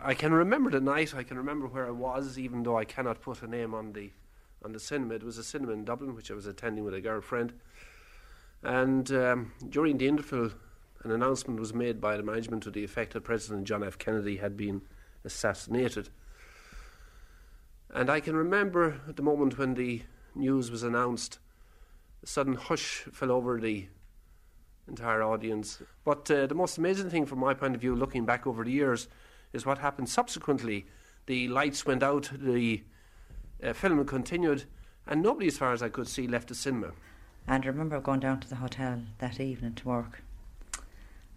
I, can remember the night. I can remember where I was, even though I cannot put a name on the on the cinema. It was a cinema in Dublin, which I was attending with a girlfriend. And um, during the interval, an announcement was made by the management to the effect that President John F. Kennedy had been assassinated. And I can remember at the moment when the news was announced, a sudden hush fell over the entire audience. But uh, the most amazing thing from my point of view, looking back over the years, is what happened subsequently. The lights went out, the uh, film continued, and nobody, as far as I could see, left the cinema. And I remember going down to the hotel that evening to work.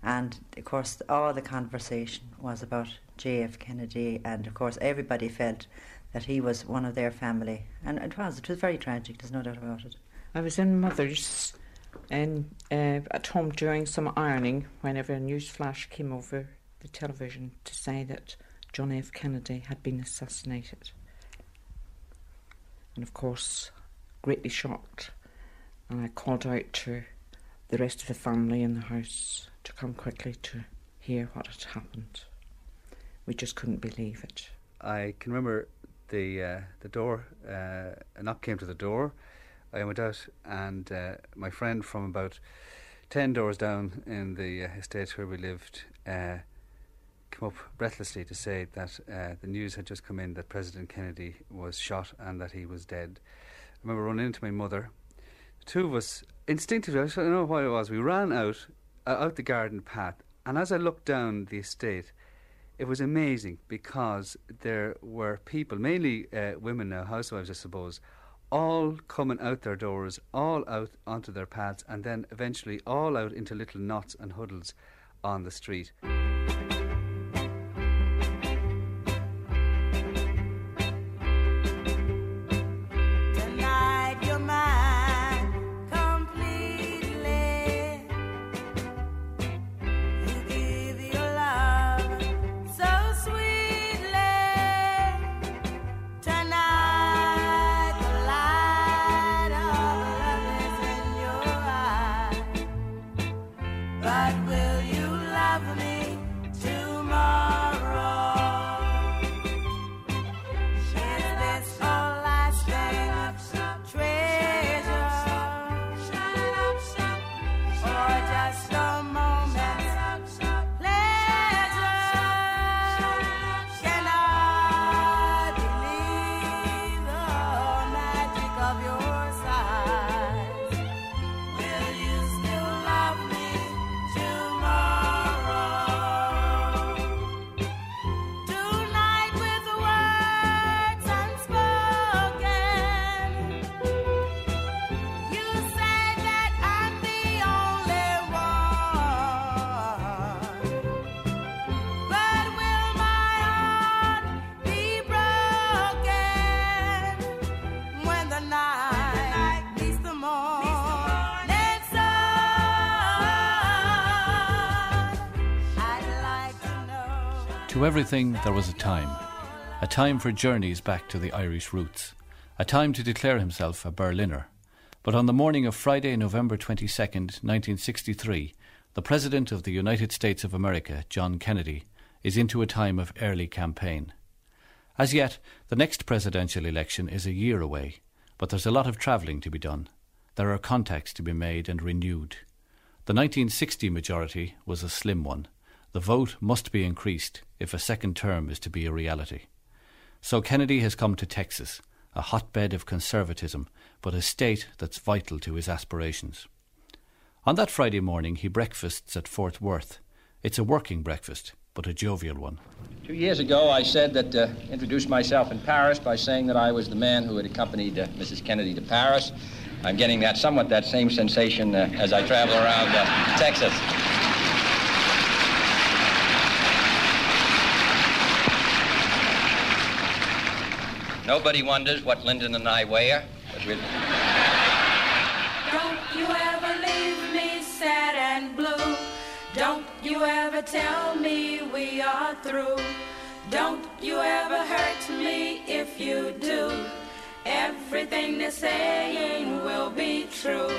And of course, all the conversation was about J.F. Kennedy, and of course, everybody felt that he was one of their family. And it was, it was very tragic, there's no doubt about it. I was in Mother's and uh, at home doing some ironing whenever a news flash came over the television to say that John F. Kennedy had been assassinated. And of course, greatly shocked, and I called out to the rest of the family in the house to come quickly to hear what had happened. We just couldn't believe it. I can remember the uh, the door. Uh, a knock came to the door. I went out, and uh, my friend from about ten doors down in the uh, estate where we lived uh, came up breathlessly to say that uh, the news had just come in that President Kennedy was shot and that he was dead. I remember running into my mother. The two of us instinctively, I don't know what it was, we ran out uh, out the garden path, and as I looked down the estate, it was amazing because there were people, mainly uh, women now, housewives, I suppose, all coming out their doors, all out onto their paths, and then eventually all out into little knots and huddles on the street. To everything there was a time. A time for journeys back to the Irish roots. A time to declare himself a Berliner. But on the morning of Friday, November 22nd, 1963, the President of the United States of America, John Kennedy, is into a time of early campaign. As yet, the next presidential election is a year away, but there's a lot of travelling to be done. There are contacts to be made and renewed. The 1960 majority was a slim one. The vote must be increased if a second term is to be a reality. So Kennedy has come to Texas, a hotbed of conservatism, but a state that's vital to his aspirations. On that Friday morning, he breakfasts at Fort Worth. It's a working breakfast, but a jovial one. Two years ago, I said that, uh, introduced myself in Paris by saying that I was the man who had accompanied uh, Mrs. Kennedy to Paris. I'm getting that somewhat that same sensation uh, as I travel around uh, Texas. Nobody wonders what Lyndon and I wear, but we're... Don't you ever leave me sad and blue. Don't you ever tell me we are through. Don't you ever hurt me if you do. Everything they're saying will be true.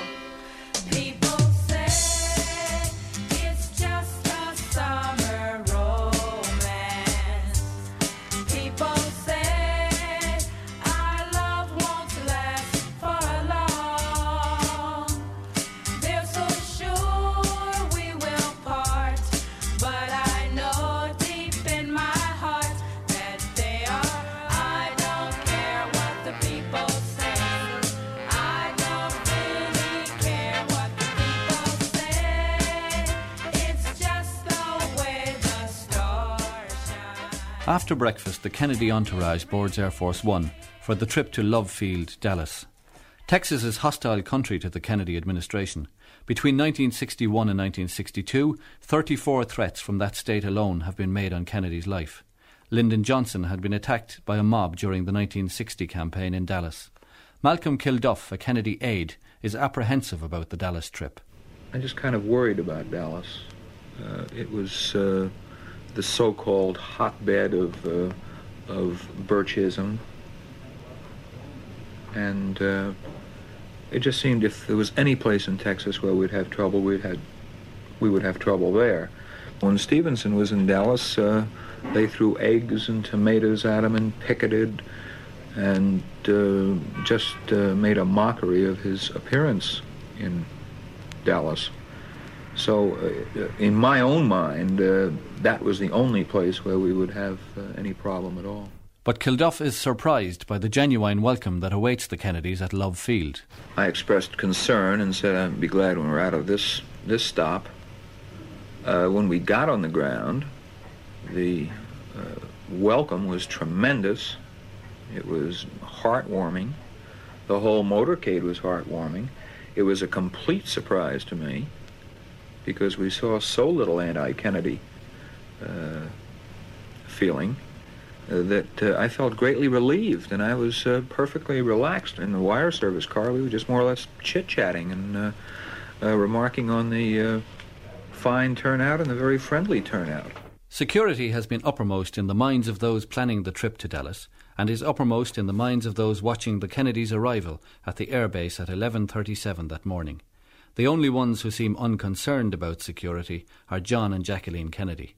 After breakfast, the Kennedy entourage boards Air Force One for the trip to Love Field, Dallas. Texas is hostile country to the Kennedy administration. Between 1961 and 1962, 34 threats from that state alone have been made on Kennedy's life. Lyndon Johnson had been attacked by a mob during the 1960 campaign in Dallas. Malcolm Kilduff, a Kennedy aide, is apprehensive about the Dallas trip. I'm just kind of worried about Dallas. Uh, it was uh, the so-called hotbed of uh, of Birchism, and uh, it just seemed if there was any place in Texas where we'd have trouble, we'd had we would have trouble there. When Stevenson was in Dallas, uh, they threw eggs and tomatoes at him and picketed and uh, just uh, made a mockery of his appearance in Dallas. So, uh, in my own mind, uh, that was the only place where we would have uh, any problem at all. But Kilduff is surprised by the genuine welcome that awaits the Kennedys at Love Field. I expressed concern and said I'd be glad when we're out of this this stop. Uh, when we got on the ground, the uh, welcome was tremendous. It was heartwarming. The whole motorcade was heartwarming. It was a complete surprise to me because we saw so little anti-Kennedy uh, feeling uh, that uh, I felt greatly relieved, and I was uh, perfectly relaxed in the wire service car. We were just more or less chit-chatting and uh, uh, remarking on the fine turnout and the very friendly turnout. Security has been uppermost in the minds of those planning the trip to Dallas and is uppermost in the minds of those watching the Kennedys' arrival at the airbase at 11:37 that morning. The only ones who seem unconcerned about security are John and Jacqueline Kennedy.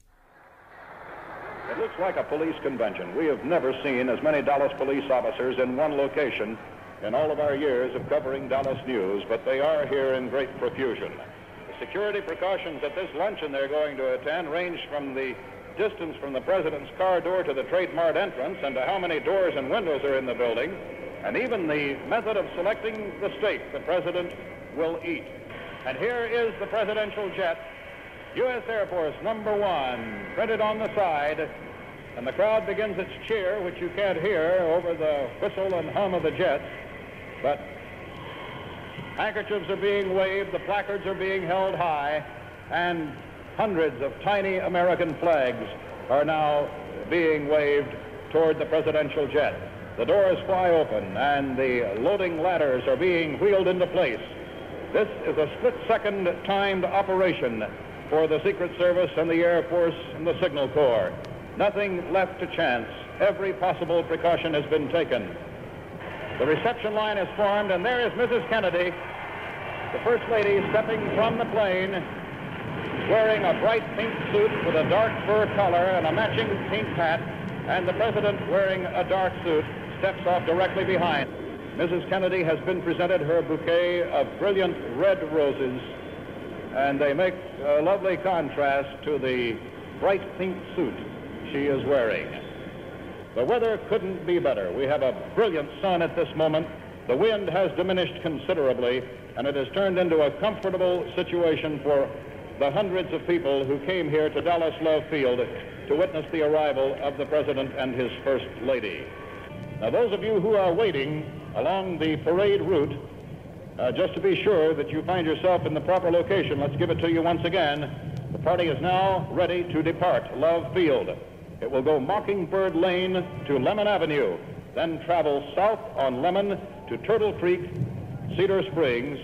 It looks like a police convention. We have never seen as many Dallas police officers in one location in all of our years of covering Dallas news, but they are here in great profusion. The security precautions at this luncheon they're going to attend range from the distance from the president's car door to the Trade Mart entrance and to how many doors and windows are in the building, and even the method of selecting the steak the president will eat. And here is the presidential jet U.S. Air Force number one, printed on the side, and the crowd begins its cheer, which you can't hear over the whistle and hum of the jets, but handkerchiefs are being waved, the placards are being held high, and hundreds of tiny American flags are now being waved toward the presidential jet. The doors fly open, and the loading ladders are being wheeled into place. This is a split-second timed operation for the Secret Service and the Air Force and the Signal Corps. Nothing left to chance. Every possible precaution has been taken. The reception line is formed, and there is Mrs. Kennedy, the First Lady, stepping from the plane, wearing a bright pink suit with a dark fur collar and a matching pink hat, and the President, wearing a dark suit, steps off directly behind. Mrs. Kennedy has been presented her bouquet of brilliant red roses and they make a lovely contrast to the bright pink suit she is wearing. The weather couldn't be better. We have a brilliant sun at this moment. The wind has diminished considerably, and it has turned into a comfortable situation for the hundreds of people who came here to Dallas Love Field to witness the arrival of the President and his First Lady. Now, those of you who are waiting along the parade route uh, just to be sure that you find yourself in the proper location, let's give it to you once again. The party is now ready to depart Love Field. It will go Mockingbird Lane to Lemon Avenue, then travel south on Lemon to Turtle Creek, Cedar Springs,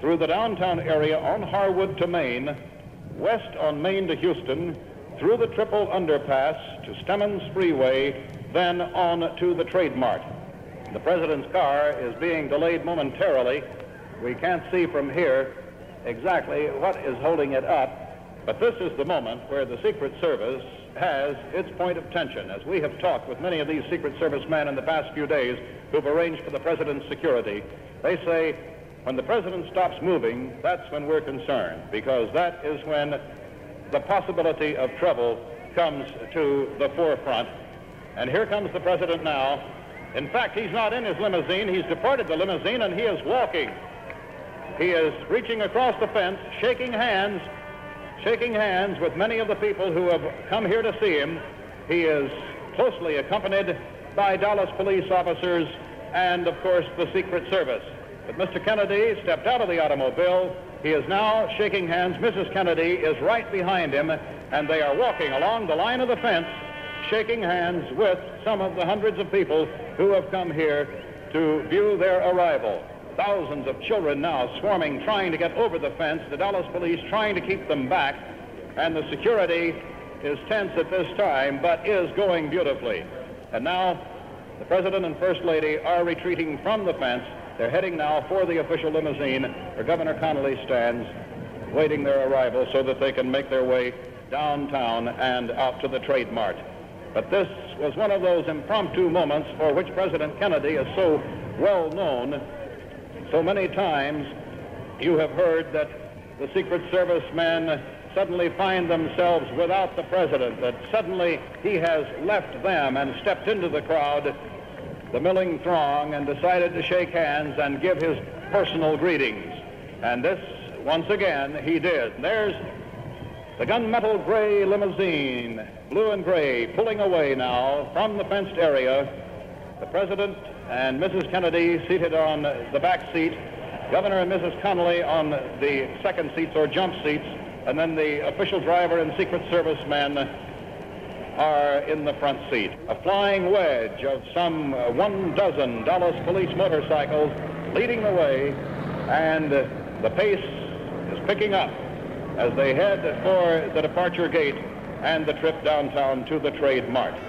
through the downtown area on Harwood to Main, west on Main to Houston, through the Triple Underpass to Stemmons Freeway, then on to the Trade Mart. The president's car is being delayed momentarily we can't see from here exactly what is holding it up, but this is the moment where the Secret Service has its point of tension. As we have talked with many of these Secret Service men in the past few days who've arranged for the President's security, they say when the President stops moving, that's when we're concerned, because that is when the possibility of trouble comes to the forefront. And here comes the President now. In fact, he's not in his limousine. He's departed the limousine and he is walking he is reaching across the fence, shaking hands, shaking hands with many of the people who have come here to see him. He is closely accompanied by Dallas police officers and, of course, the Secret Service. But Mr. Kennedy stepped out of the automobile. He is now shaking hands. Mrs. Kennedy is right behind him, and they are walking along the line of the fence, shaking hands with some of the hundreds of people who have come here to view their arrival. Thousands of children now swarming, trying to get over the fence. The Dallas police trying to keep them back, and the security is tense at this time, but is going beautifully. And now the President and First Lady are retreating from the fence. They're heading now for the official limousine where Governor Connally stands, waiting their arrival so that they can make their way downtown and out to the Trade Mart. But this was one of those impromptu moments for which President Kennedy is so well known. So many times you have heard that the Secret Service men suddenly find themselves without the president, that suddenly he has left them and stepped into the crowd, the milling throng, and decided to shake hands and give his personal greetings. And this, once again, he did. There's the gunmetal gray limousine, blue and gray, pulling away now from the fenced area. The president and Mrs. Kennedy seated on the back seat, Governor and Mrs. Connally on the second seats or jump seats, and then the official driver and Secret Service men are in the front seat. A flying wedge of some one dozen Dallas police motorcycles leading the way, and the pace is picking up as they head for the departure gate and the trip downtown to the Trade Mart.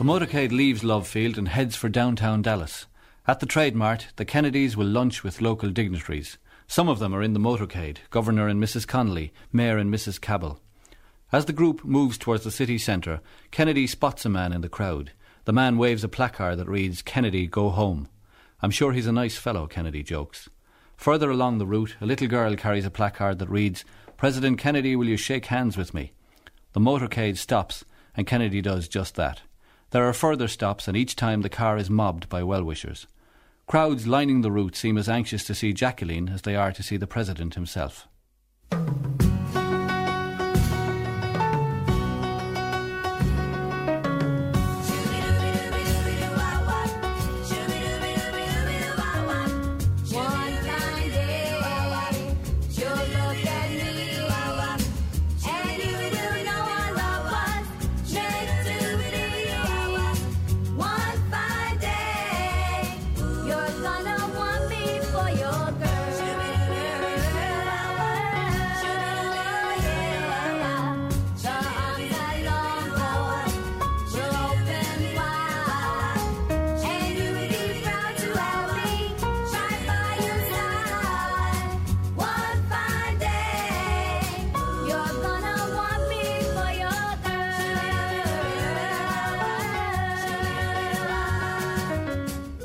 The motorcade leaves Love Field and heads for downtown Dallas. At the Trade Mart, the Kennedys will lunch with local dignitaries. Some of them are in the motorcade Governor and Mrs. Connally, Mayor and Mrs. Cabell. As the group moves towards the city centre, Kennedy spots a man in the crowd. The man waves a placard that reads, Kennedy, go home. I'm sure he's a nice fellow, Kennedy jokes. Further along the route, a little girl carries a placard that reads, President Kennedy, will you shake hands with me? The motorcade stops, and Kennedy does just that. There are further stops, and each time the car is mobbed by well wishers. Crowds lining the route seem as anxious to see Jacqueline as they are to see the President himself.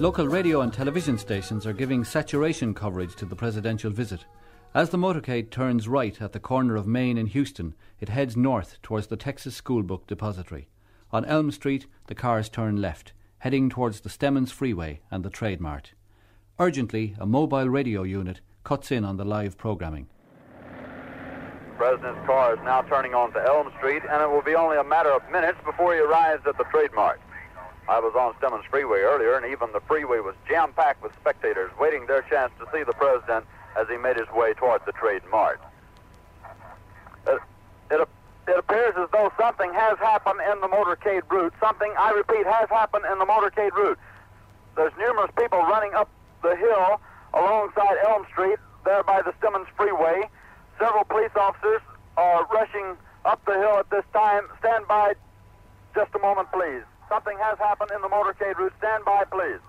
Local radio and television stations are giving saturation coverage to the presidential visit. As the motorcade turns right at the corner of Main and Houston, it heads north towards the Texas Schoolbook Depository. On Elm Street, the cars turn left, heading towards the Stemmons Freeway and the Trade Mart. Urgently, a mobile radio unit cuts in on the live programming. The president's car is now turning onto Elm Street, and it will be only a matter of minutes before he arrives at the Trade Mart. I was on Stemmons Freeway earlier, and even the freeway was jam-packed with spectators waiting their chance to see the president as he made his way toward the Trade Mart. It, it, it appears as though something has happened in the motorcade route. Something, I repeat, has happened in the motorcade route. There's numerous people running up the hill alongside Elm Street, there by the Stemmons Freeway. Several police officers are rushing up the hill at this time. Stand by just a moment, please. Something has happened in the motorcade route. Stand by, please.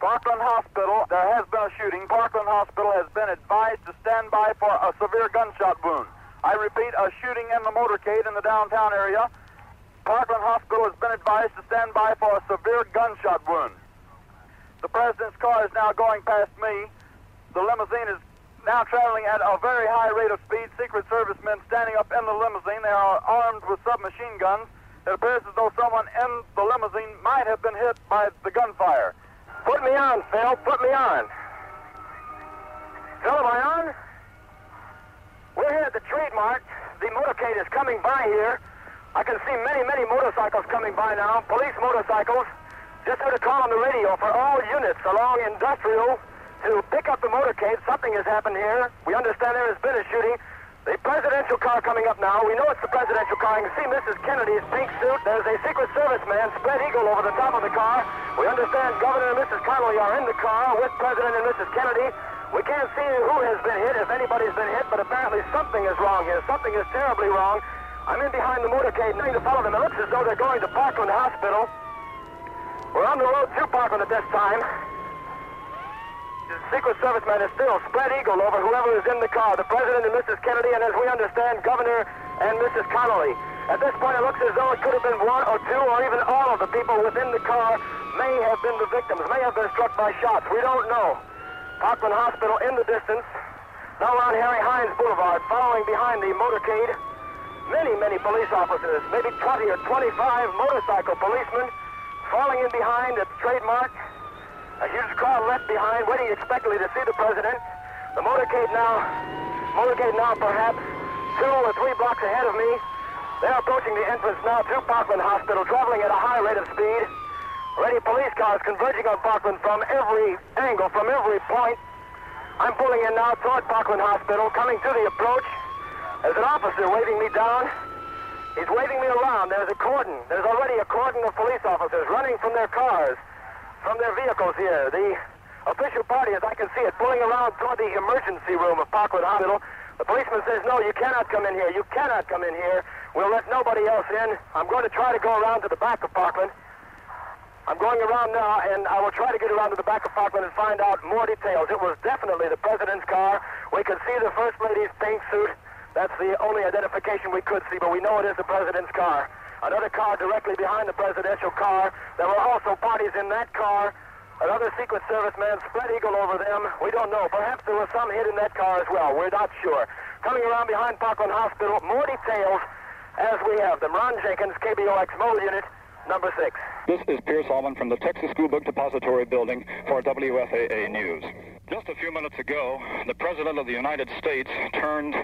Parkland Hospital, there has been a shooting. Parkland Hospital has been advised to stand by for a severe gunshot wound. I repeat, a shooting in the motorcade in the downtown area. Parkland Hospital has been advised to stand by for a severe gunshot wound. The president's car is now going past me. The limousine is now traveling at a very high rate of speed. Secret Service men standing up in the limousine. They are armed with submachine guns. It appears as though someone in the limousine might have been hit by the gunfire. Put me on, Phil. Put me on. Phil, am I on? We're here at the Trade Mart. The motorcade is coming by here. I can see many, many motorcycles coming by now. Police motorcycles. Just heard a call on the radio for all units along industrial to pick up the motorcade. Something has happened here. We understand there has been a shooting. The presidential car coming up now. We know it's the presidential car. You can see Mrs. Kennedy's pink suit. There's a Secret Service man, spread eagle, over the top of the car. We understand Governor and Mrs. Connally are in the car with President and Mrs. Kennedy. We can't see who has been hit, if anybody's been hit, but apparently something is wrong here. Something is terribly wrong. I'm in behind the motorcade, trying to follow them. It looks as though they're going to Parkland Hospital. We're on the road to Parkland at this time. The Secret Service man is still spread eagle over whoever is in the car, the President and Mrs. Kennedy, and as we understand, Governor and Mrs. Connally. At this point, it looks as though it could have been one or two or even all of the people within the car may have been the victims, may have been struck by shots. We don't know. Parkland Hospital in the distance. Now on Harry Hines Boulevard, following behind the motorcade. Many, many police officers, maybe 20 or 25 motorcycle policemen, falling in behind at Trade Mart. A huge crowd left behind, waiting expectantly to see the president. The motorcade now, motorcade now perhaps two or three blocks ahead of me. They're approaching the entrance now to Parkland Hospital, traveling at a high rate of speed. Ready police cars converging on Parkland from every angle, from every point. I'm pulling in now toward Parkland Hospital, coming to the approach. There's an officer waving me down. He's waving me around. There's a cordon. There's already a cordon of police officers running from their cars from their vehicles here. The official party, as I can see it, pulling around toward the emergency room of Parkland Hospital. The policeman says, no, you cannot come in here. You cannot come in here. We'll let nobody else in. I'm going to try to go around to the back of Parkland. I'm going around now, and I will try to get around to the back of Parkland and find out more details. It was definitely the president's car. We could see the first lady's pink suit. That's the only identification we could see, but we know it is the president's car. Another car directly behind the presidential car. There were also parties in that car. Another Secret Service man spread eagle over them. We don't know. Perhaps there was some hit in that car as well. We're not sure. Coming around behind Parkland Hospital, more details as we have them. Ron Jenkins, KBOX Mobile Unit, number six. This is Pierce Allman from the Texas School Book Depository Building for WFAA News. Just a few minutes ago, the President of the United States turned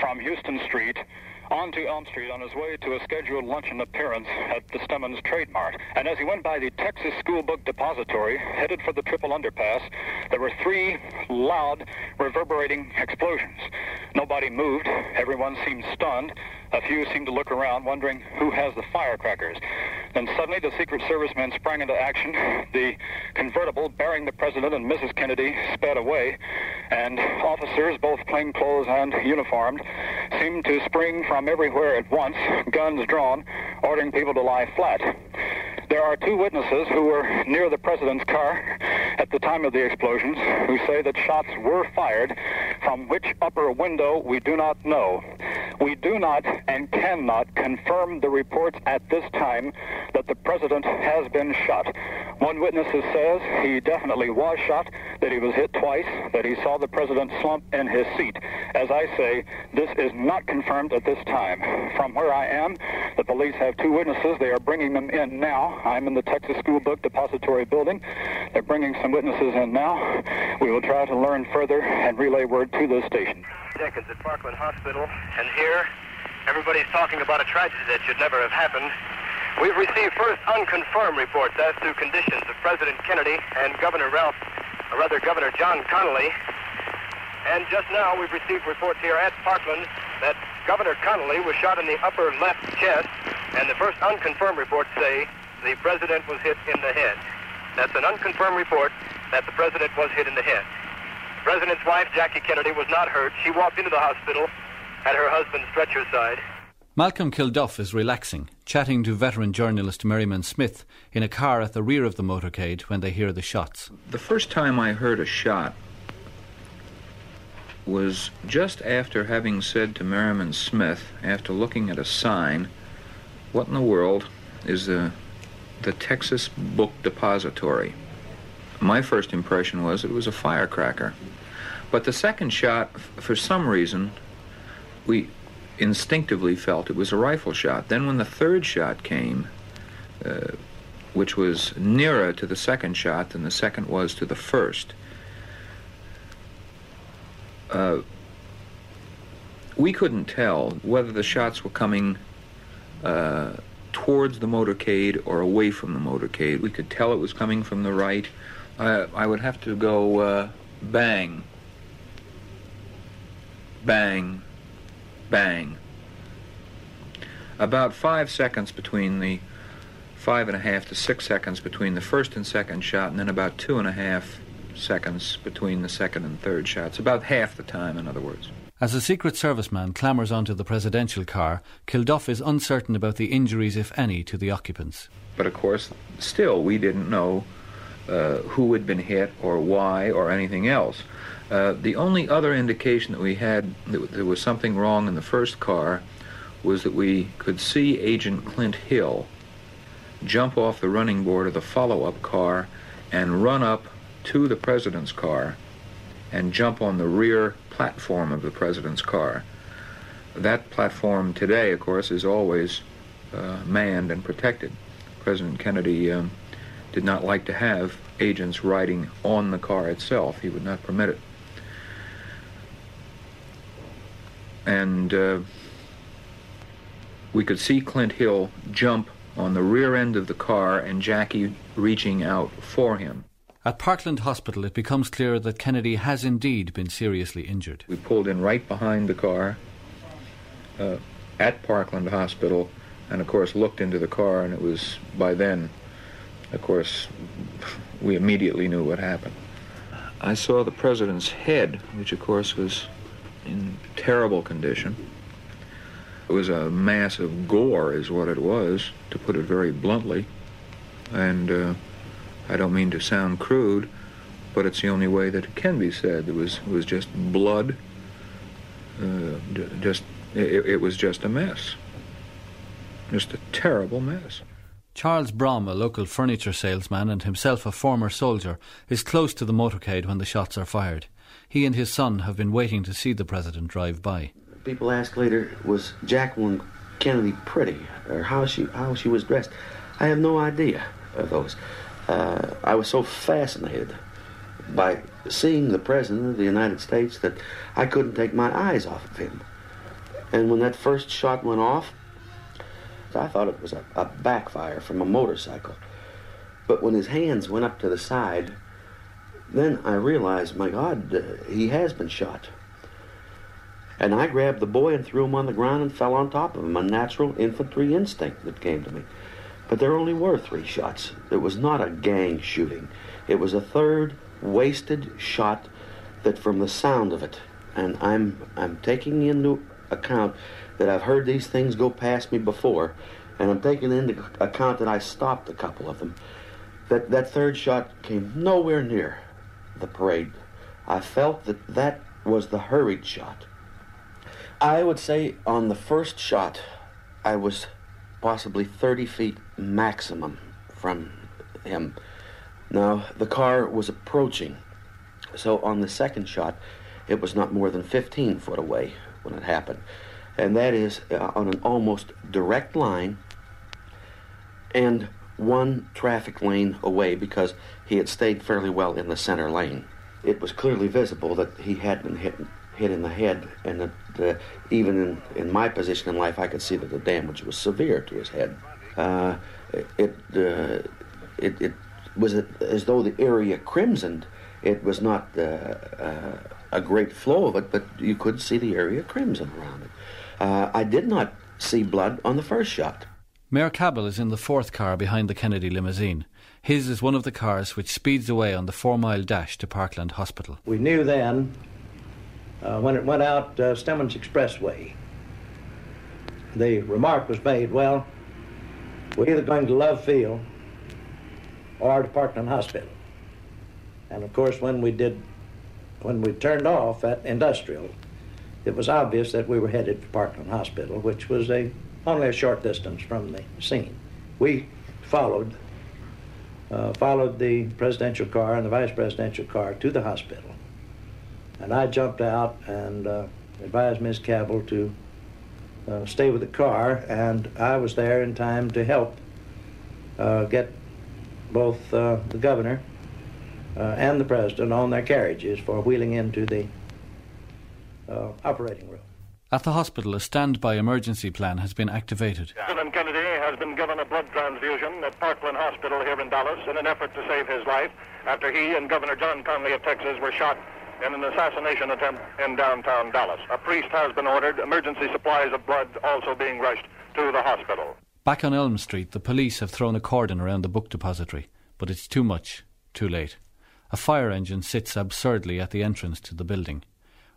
from Houston Street onto Elm Street on his way to a scheduled luncheon appearance at the Stemmons Trade Mart. And as he went by the Texas School Book Depository, headed for the Triple Underpass, there were three loud, reverberating explosions. Nobody moved. Everyone seemed stunned. A few seemed to look around, wondering who has the firecrackers. Then suddenly the Secret Service men sprang into action. The convertible bearing the President and Mrs. Kennedy sped away, and officers, both plainclothes and uniformed, seemed to spring from everywhere at once, guns drawn, ordering people to lie flat. There are two witnesses who were near the president's car at the time of the explosions who say that shots were fired from which upper window we do not know. We do not and cannot confirm the reports at this time that the president has been shot. One witness says he definitely was shot, that he was hit twice, that he saw the president slump in his seat. As I say, this is not confirmed at this time. From where I am, the police have two witnesses. They are bringing them in now. I'm in the Texas School Book Depository building. They're bringing some witnesses in now. We will try to learn further and relay word to the station. Jenkins at Parkland Hospital, and here everybody's talking about a tragedy that should never have happened. We've received first unconfirmed reports as to conditions of President Kennedy and Governor Ralph, or rather Governor John Connally. And just now we've received reports here at Parkland that Governor Connally was shot in the upper left chest, and the first unconfirmed reports say the president was hit in the head. That's an unconfirmed report that the president was hit in the head. The president's wife, Jackie Kennedy, was not hurt. She walked into the hospital at her husband's stretcher side. Malcolm Kilduff is relaxing, chatting to veteran journalist Merriman Smith in a car at the rear of the motorcade when they hear the shots. The first time I heard a shot was just after having said to Merriman Smith, after looking at a sign, what in the world is the, the Texas Book Depository? My first impression was it was a firecracker. But the second shot, for some reason, we instinctively felt it was a rifle shot. Then when the third shot came, uh, which was nearer to the second shot than the second was to the first, uh, we couldn't tell whether the shots were coming uh, towards the motorcade or away from the motorcade. We could tell it was coming from the right. Uh, I would have to go uh, bang, bang, bang. About five seconds between the five and a half to six seconds between the first and second shot, and then about two and a half seconds between the second and third shots. About half the time, in other words. As a Secret Service man clambers onto the presidential car, Kilduff is uncertain about the injuries, if any, to the occupants. But of course, still, we didn't know uh, who had been hit or why or anything else. Uh, the only other indication that we had that there was something wrong in the first car was that we could see Agent Clint Hill jump off the running board of the follow-up car and run up to the president's car and jump on the rear platform of the president's car. That platform today, of course, is always uh, manned and protected. President Kennedy um, did not like to have agents riding on the car itself. He would not permit it. And uh, we could see Clint Hill jump on the rear end of the car and Jackie reaching out for him. At Parkland Hospital, it becomes clear that Kennedy has indeed been seriously injured. We pulled in right behind the car uh, at Parkland Hospital and, of course, looked into the car, and it was by then, of course, we immediately knew what happened. I saw the president's head, which, of course, was in terrible condition. It was a mass of gore, is what it was, to put it very bluntly. And uh, I don't mean to sound crude, but it's the only way that it can be said. It was it was just blood. Uh, just it, it was just a mess. Just a terrible mess. Charles Brehm, a local furniture salesman and himself a former soldier, is close to the motorcade when the shots are fired. He and his son have been waiting to see the president drive by. People ask later, was Jacqueline Kennedy pretty, or how she how she was dressed? I have no idea of those. Uh, I was so fascinated by seeing the president of the United States that I couldn't take my eyes off of him. And when that first shot went off, I thought it was a, a backfire from a motorcycle. But when his hands went up to the side, then I realized, my God, uh, he has been shot. And I grabbed the boy and threw him on the ground and fell on top of him, a natural infantry instinct that came to me. But there only were three shots. It was not a gang shooting. It was a third wasted shot that from the sound of it, and I'm I'm taking into account that I've heard these things go past me before, and I'm taking into account that I stopped a couple of them. That that third shot came nowhere near the parade. I felt that that was the hurried shot. I would say on the first shot, I was possibly 30 feet maximum from him. Now, the car was approaching, so on the second shot, it was not more than 15 foot away when it happened. And that is uh, on an almost direct line and one traffic lane away because he had stayed fairly well in the center lane. It was clearly visible that he had been hit, hit in the head, and that uh, even in, in my position in life, I could see that the damage was severe to his head. Uh, it, uh, it, it was as though the area crimsoned. It was not uh, uh, a great flow of it, but you could see the area crimson around it. Uh, I did not see blood on the first shot. Mayor Cabell is in the fourth car behind the Kennedy limousine. His is one of the cars which speeds away on the four mile dash to Parkland Hospital. We knew then uh, when it went out uh, Stemmons Expressway the remark was made, well, we're either going to Love Field or to Parkland Hospital. And of course, when we did, when we turned off at Industrial, it was obvious that we were headed for Parkland Hospital, which was a only a short distance from the scene. We followed uh, followed the presidential car and the vice presidential car to the hospital, and I jumped out and uh, advised Ms. Cabell to uh, stay with the car, and I was there in time to help uh, get both uh, the governor uh, and the president on their carriages for wheeling into the uh, operating room. At the hospital, a standby emergency plan has been activated. President Kennedy has been given a blood transfusion at Parkland Hospital here in Dallas in an effort to save his life after he and Governor John Connally of Texas were shot in an assassination attempt in downtown Dallas. A priest has been ordered, emergency supplies of blood also being rushed to the hospital. Back on Elm Street, the police have thrown a cordon around the book depository, but it's too much, too late. A fire engine sits absurdly at the entrance to the building.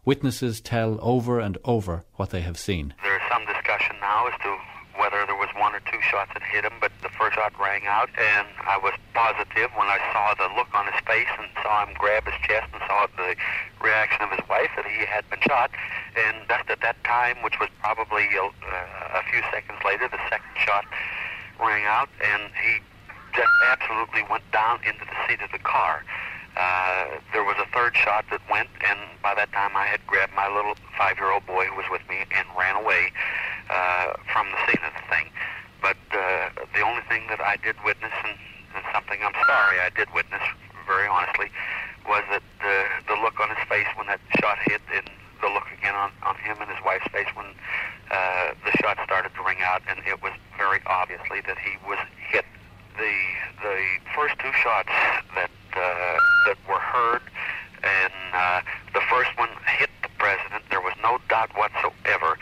Witnesses tell over and over what they have seen. There's some discussion now as to whether there was one or two shots that hit him, but the first shot rang out, and I was positive when I saw the look on his face and saw him grab his chest and saw the reaction of his wife that he had been shot. And just at that time, which was probably a, uh, a few seconds later, the second shot rang out, and he just absolutely went down into the seat of the car. Uh, there was a third shot that went, and by that time I had grabbed my little five-year-old boy who was with me and ran away uh, from the scene of the thing. But uh, the only thing that I did witness, and, and something I'm sorry I did witness very honestly, was that the the look on his face when that shot hit, and the look again on, on him and his wife's face when uh, the shot started to ring out, and it was very obviously that he was hit. The the first two shots that uh, that were heard, and uh, the first one hit the president. There was no doubt whatsoever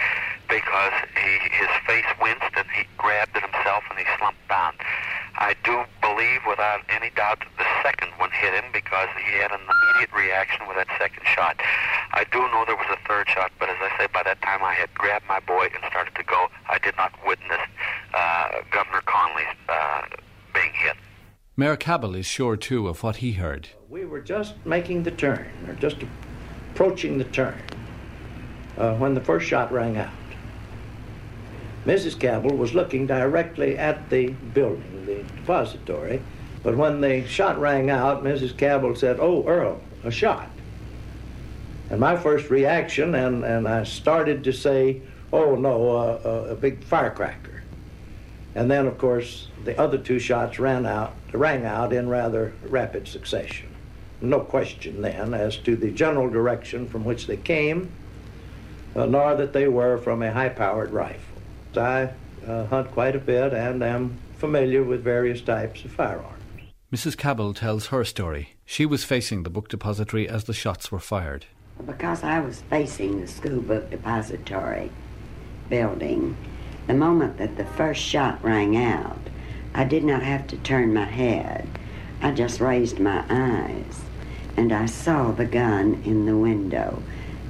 because he, his face winced and he grabbed at himself and he slumped down. I do believe without any doubt that the second one hit him because he had an immediate reaction with that second shot. I do know there was a third shot, but as I say, by that time I had grabbed my boy and started to go. I did not witness uh, Governor Conley uh, being hit. Mayor Cabell is sure too of what he heard. We were just making the turn, or just approaching the turn, uh, when the first shot rang out. Mrs. Cabell was looking directly at the building, the depository, but when the shot rang out, Mrs. Cabell said, Oh, Earle, a shot. And my first reaction, and, and I started to say, Oh, no, uh, uh, a big firecracker. And then, of course, the other two shots ran out, rang out in rather rapid succession. No question then as to the general direction from which they came, uh, nor that they were from a high powered rifle. I uh, hunt quite a bit and am familiar with various types of firearms. Mrs. Cabell tells her story. She was facing the book depository as the shots were fired. Because I was facing the school book depository building, the moment that the first shot rang out, I did not have to turn my head. I just raised my eyes and I saw the gun in the window.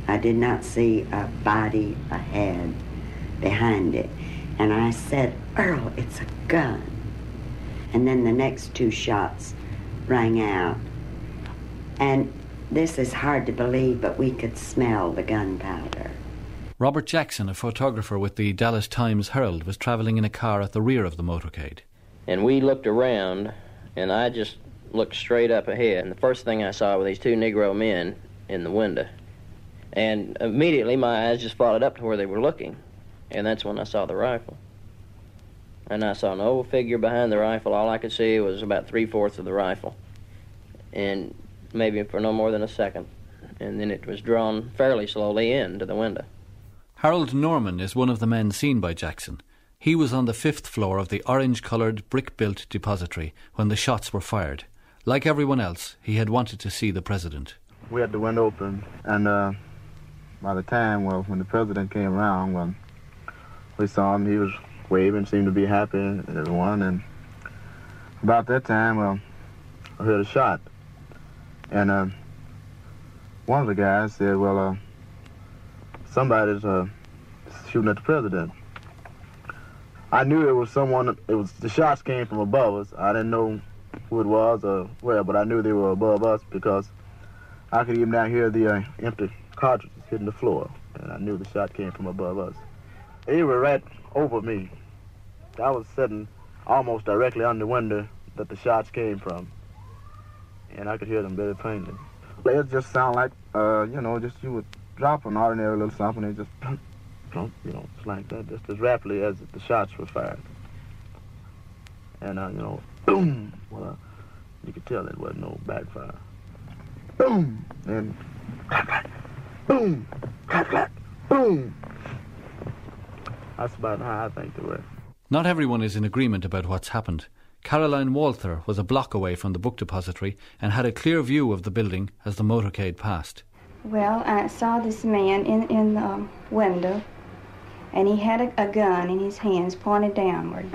I did not see a body a ahead behind it. And I said, Earle, it's a gun. And then the next two shots rang out. And this is hard to believe, but we could smell the gunpowder. Robert Jackson, a photographer with the Dallas Times Herald, was traveling in a car at the rear of the motorcade. And we looked around, and I just looked straight up ahead. And the first thing I saw were these two Negro men in the window. And immediately my eyes just followed up to where they were looking. And that's when I saw the rifle. And I saw an old figure behind the rifle. All I could see was about three fourths of the rifle. And maybe for no more than a second. And then it was drawn fairly slowly into the window. Harold Norman is one of the men seen by Jackson. He was on the fifth floor of the orange coloured brick built depository when the shots were fired. Like everyone else, he had wanted to see the president. We had the window open, and uh, by the time, well, when the president came around, well, we saw him. He was waving, seemed to be happy, and everyone. And about that time, well, I heard a shot. And uh, one of the guys said, well, uh, somebody's uh, shooting at the president. I knew it was someone. It was the shots came from above us. I didn't know who it was or where, but I knew they were above us because I could even now hear the uh, empty cartridges hitting the floor, and I knew the shot came from above us. They were right over me. I was sitting almost directly under the window that the shots came from, and I could hear them very plainly. It just sound like, uh, you know, just you would drop an ordinary little something and just, you know, just like that, just as rapidly as the shots were fired. And, uh, you know, boom, well, you could tell it wasn't no backfire. Boom, and clack, clack, boom, clack, clack, boom. That's about how I think they were. Not everyone is in agreement about what's happened. Caroline Walther was a block away from the book depository and had a clear view of the building as the motorcade passed. Well, I saw this man in, in the um, window, and he had a, a gun in his hands pointed downward.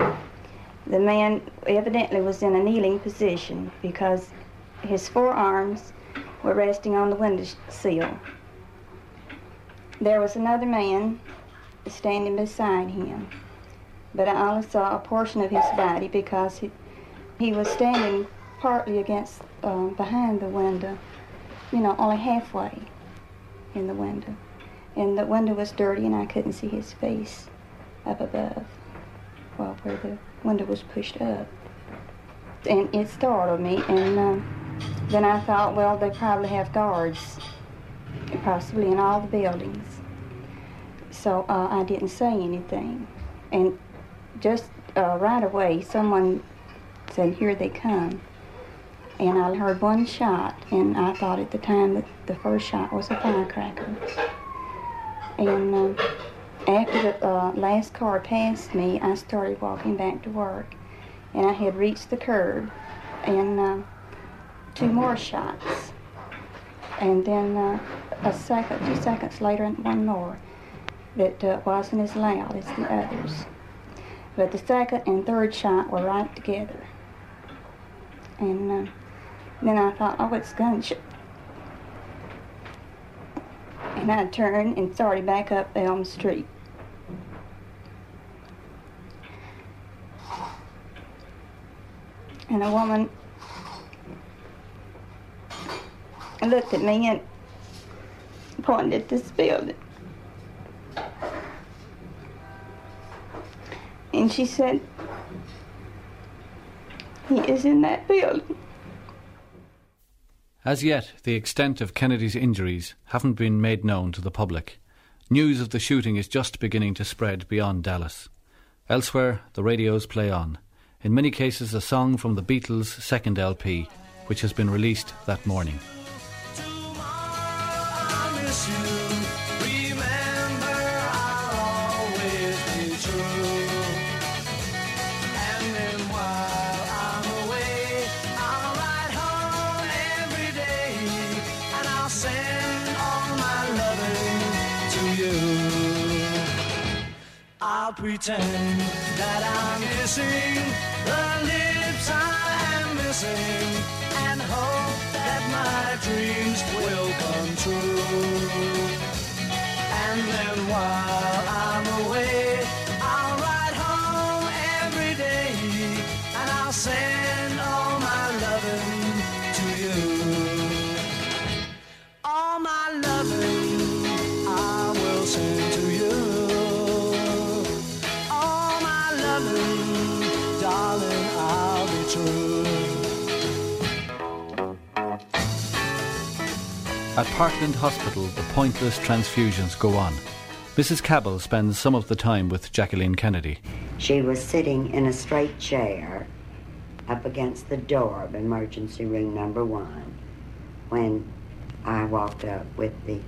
The man evidently was in a kneeling position because his forearms were resting on the window sill. There was another man standing beside him, but I only saw a portion of his body because he, he was standing partly against uh, behind the window, you know, only halfway in the window. And the window was dirty and I couldn't see his face up above, well, where the window was pushed up. And it startled me, and uh, then I thought, well, they probably have guards, possibly in all the buildings. So uh, I didn't say anything. And just uh, right away, someone said, Here they come. And I heard one shot, and I thought at the time that the first shot was a firecracker. And uh, after the uh, last car passed me, I started walking back to work. And I had reached the curb, and uh, two more shots. And then uh, a second, two seconds later, and one more that uh, wasn't as loud as the others. But the second and third shot were right together. And uh, then I thought, oh, it's gunshot. And I turned and started back up Elm Street. And a woman looked at me and pointed at this building. And she said, He is in that building. As yet, the extent of Kennedy's injuries haven't been made known to the public. News of the shooting is just beginning to spread beyond Dallas. Elsewhere, the radios play on. In many cases, a song from the Beatles' second LP, which has been released that morning. Pretend that I'm kissing the lips I am missing and hope that my dreams will come true. And then while I'm away, I'll ride home every day and I'll send Parkland Hospital, the pointless transfusions go on. Mrs. Cabell spends some of the time with Jacqueline Kennedy. She was sitting in a straight chair up against the door of emergency room number one when I walked up with the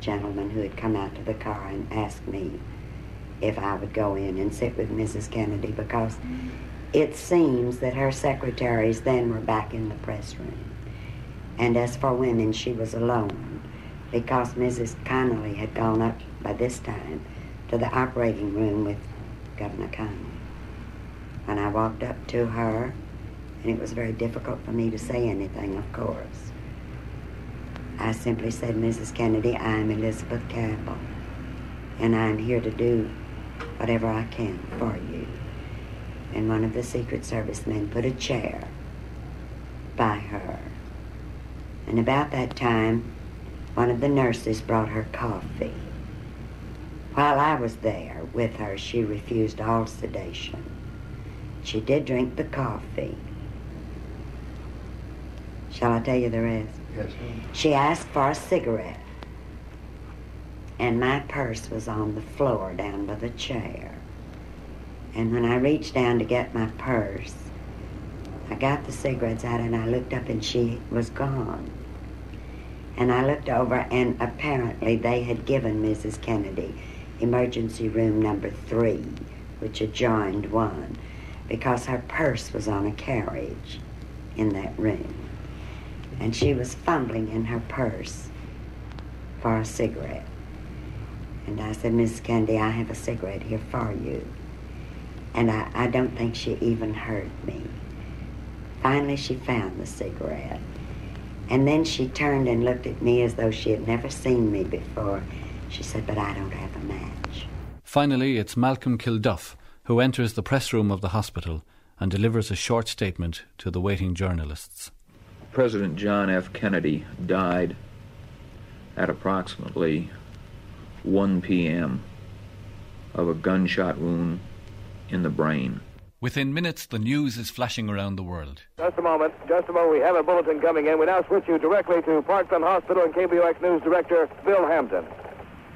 gentleman who had come out to the car and asked me if I would go in and sit with Mrs. Kennedy because it seems that her secretaries then were back in the press room. And as for women, she was alone because Mrs. Connally had gone up by this time to the operating room with Governor Connally. And I walked up to her, and it was very difficult for me to say anything, of course. I simply said, Mrs. Kennedy, I'm Elizabeth Cabell, and I'm here to do whatever I can for you. And one of the Secret Service men put a chair by her. And about that time, one of the nurses brought her coffee. While I was there with her, she refused all sedation. She did drink the coffee. Shall I tell you the rest? Yes. ma'am. She asked for a cigarette, and my purse was on the floor down by the chair. And when I reached down to get my purse, I got the cigarettes out and I looked up and she was gone. And I looked over and apparently they had given Mrs. Kennedy emergency room number three, which adjoined one, because her purse was on a carriage in that room. And she was fumbling in her purse for a cigarette. And I said, Mrs. Kennedy, I have a cigarette here for you. And I, I don't think she even heard me. Finally, she found the cigarette. And then she turned and looked at me as though she had never seen me before. She said, But I don't have a match. Finally, it's Malcolm Kilduff who enters the press room of the hospital and delivers a short statement to the waiting journalists. President John F. Kennedy died at approximately 1 p.m. of a gunshot wound in the brain. Within minutes, the news is flashing around the world. Just a moment. Just a moment. We have a bulletin coming in. We now switch you directly to Parkland Hospital and KBOX News Director Bill Hampton.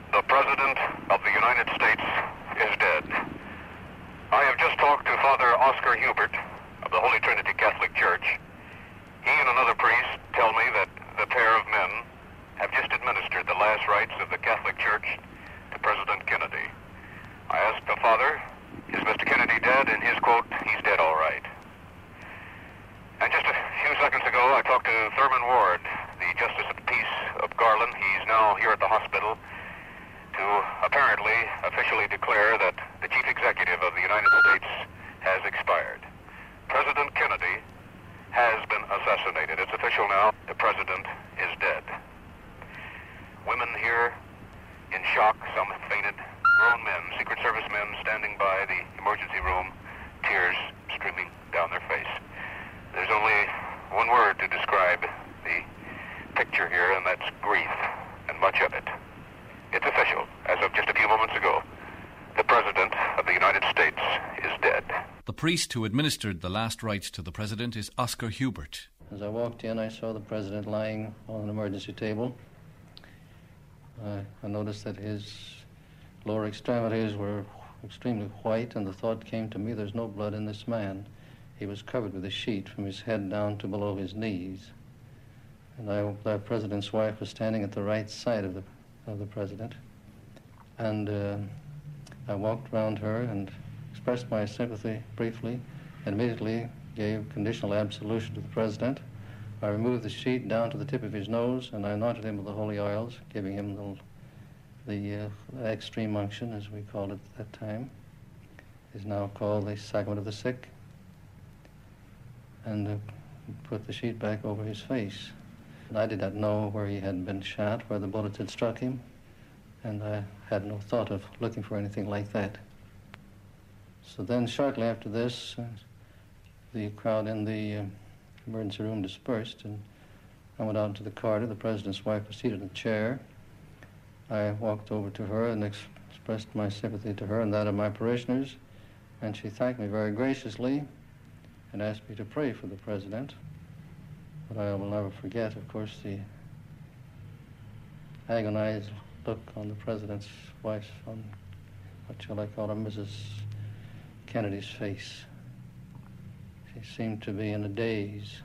The President of the United States is dead. I have just talked to Father Oscar Huber of the Holy Trinity Catholic Church. He and another priest tell me that the pair of men have just administered the last rites of the Catholic Church to President Kennedy. I asked the father, is Mr. Kennedy dead? And his quote, he's dead all right. And just a few seconds ago, I talked to Theron Ward, the Justice of the Peace of Garland. He's now here at the hospital to apparently officially declare that the Chief Executive of the United States has expired. President Kennedy has been assassinated. It's official now. The President is dead. Women here in shock, some have fainted. Grown men, Secret Service men standing by the emergency room, tears streaming down their face. There's only one word to describe the picture here, and that's grief, and much of it. It's official, as of just a few moments ago. The President of the United States is dead. The priest who administered the last rites to the president is Oscar Huber. As I walked in, I saw the president lying on an emergency table. Uh, I noticed that his lower extremities were extremely white, and the thought came to me there's no blood in this man. He was covered with a sheet from his head down to below his knees. And I, the president's wife was standing at the right side of the, of the president. And uh, I walked round her and expressed my sympathy briefly, and immediately gave conditional absolution to the president. I removed the sheet down to the tip of his nose, and I anointed him with the holy oils, giving him the, the uh, extreme unction, as we called it at that time. Is now called the sacrament of the sick. And uh, put the sheet back over his face. And I did not know where he had been shot, where the bullets had struck him, and I had no thought of looking for anything like that. So then, shortly after this, uh, the crowd in the uh, emergency room dispersed, and I went out into the corridor. The president's wife was seated in a chair. I walked over to her and ex- expressed my sympathy to her and that of my parishioners, and she thanked me very graciously and asked me to pray for the president. But I will never forget, of course, the agonized look on the president's wife's, on what shall I call her, Mrs. Kennedy's face. She seemed to be in a daze.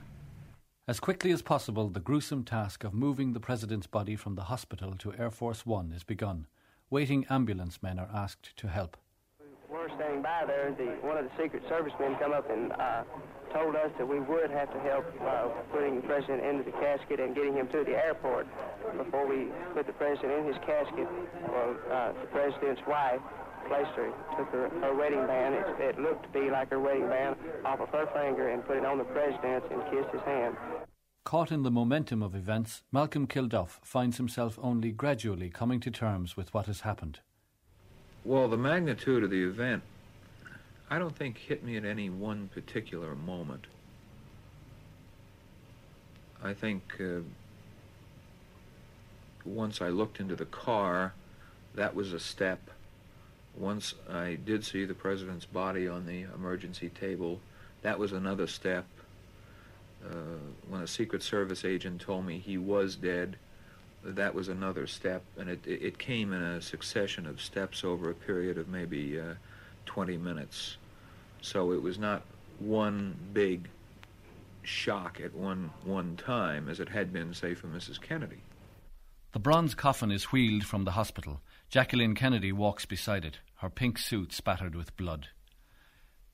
As quickly as possible, the gruesome task of moving the president's body from the hospital to Air Force One is begun. Waiting ambulance men are asked to help. We're standing by there. The, one of the Secret Service men come up and uh, told us that we would have to help uh, putting the president into the casket and getting him to the airport. Before we put the president in his casket, well, uh, the president's wife placed her, took her, her wedding band. It, it looked to be like her wedding band off of her finger and put it on the president's and kissed his hand. Caught in the momentum of events, Malcolm Kilduff finds himself only gradually coming to terms with what has happened. Well, the magnitude of the event, I don't think hit me at any one particular moment. I think uh, once I looked into the car, that was a step. Once I did see the president's body on the emergency table, that was another step. Uh, when a Secret Service agent told me he was dead, that was another step, and it, it came in a succession of steps over a period of maybe uh, 20 minutes. So it was not one big shock at one one time as it had been, say, for Mrs. Kennedy. The bronze coffin is wheeled from the hospital. Jacqueline Kennedy walks beside it, her pink suit spattered with blood.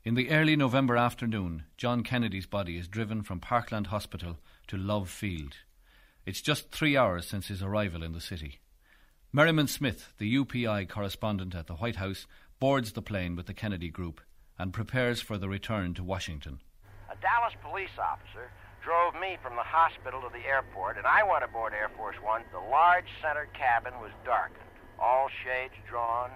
In the early November afternoon, John Kennedy's body is driven from Parkland Hospital to Love Field. It's just three hours since his arrival in the city. Merriman Smith, the UPI correspondent at the White House, boards the plane with the Kennedy Group and prepares for the return to Washington. A Dallas police officer drove me from the hospital to the airport, and I went aboard Air Force One. The large center cabin was darkened, all shades drawn,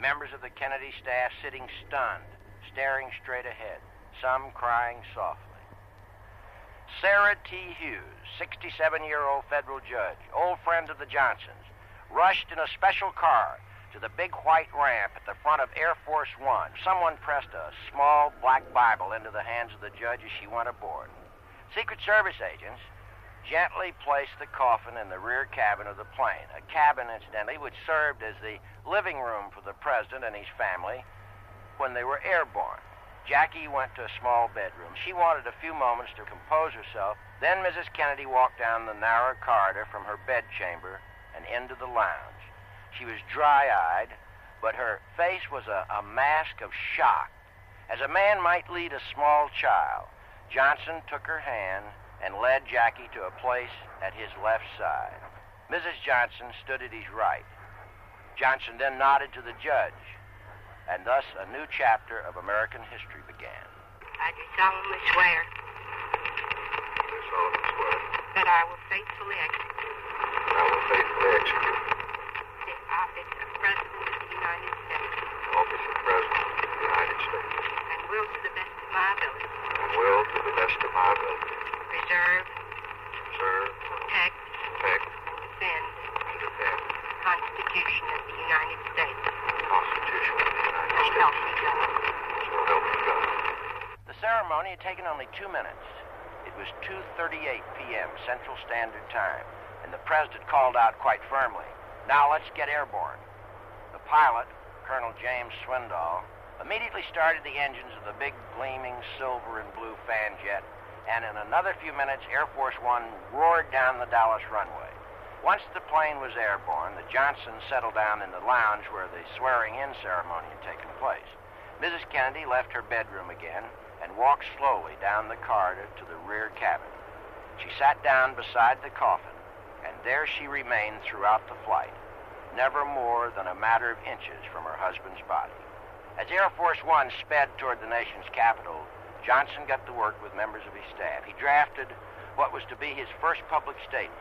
members of the Kennedy staff sitting stunned, staring straight ahead, some crying softly. Sarah T. Hughes, 67 year old federal judge, old friend of the Johnsons, rushed in a special car to the big white ramp at the front of Air Force One. Someone pressed a small black Bible into the hands of the judge as she went aboard. Secret Service agents gently placed the coffin in the rear cabin of the plane, a cabin, incidentally, which served as the living room for the president and his family when they were airborne. Jackie went to a small bedroom. She wanted a few moments to compose herself. Then Mrs. Kennedy walked down the narrow corridor from her bedchamber and into the lounge. She was dry eyed, but her face was a, a mask of shock. As a man might lead a small child, Johnson took her hand and led Jackie to a place at his left side. Mrs. Johnson stood at his right. Johnson then nodded to the judge and thus a new chapter of American history began. I do solemnly swear. Do solemnly swear. That I will faithfully execute. I will faithfully execute. The office of President of the United States. The office of President of the United States. And will to the best of my ability. And will to the best of my ability. Preserve. Preserve. Protect. Protect. Defend. And defend. The Constitution of the United States. The Constitution of the United So help me God. So help me God. The ceremony had taken only two minutes. It was 2.38 p.m. Central Standard Time, and the president called out quite firmly, Now let's get airborne. The pilot, Colonel James Swindal, immediately started the engines of the big gleaming silver and blue fan jet, and in another few minutes, Air Force One roared down the Dallas runway. Once the plane was airborne, the Johnsons settled down in the lounge where the swearing-in ceremony had taken place. Mrs. Kennedy left her bedroom again and walked slowly down the corridor to the rear cabin. She sat down beside the coffin, and there she remained throughout the flight, never more than a matter of inches from her husband's body. As Air Force One sped toward the nation's capital, Johnson got to work with members of his staff. He drafted what was to be his first public statement.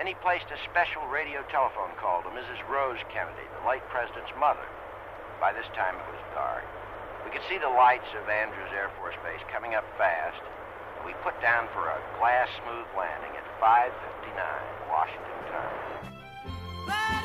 Then he placed a special radio telephone call to Mrs. Rose Kennedy, the late president's mother. By this time it was dark. We could see the lights of Andrews Air Force Base coming up fast, and we put down for a glass smooth landing at 5.59 Washington time.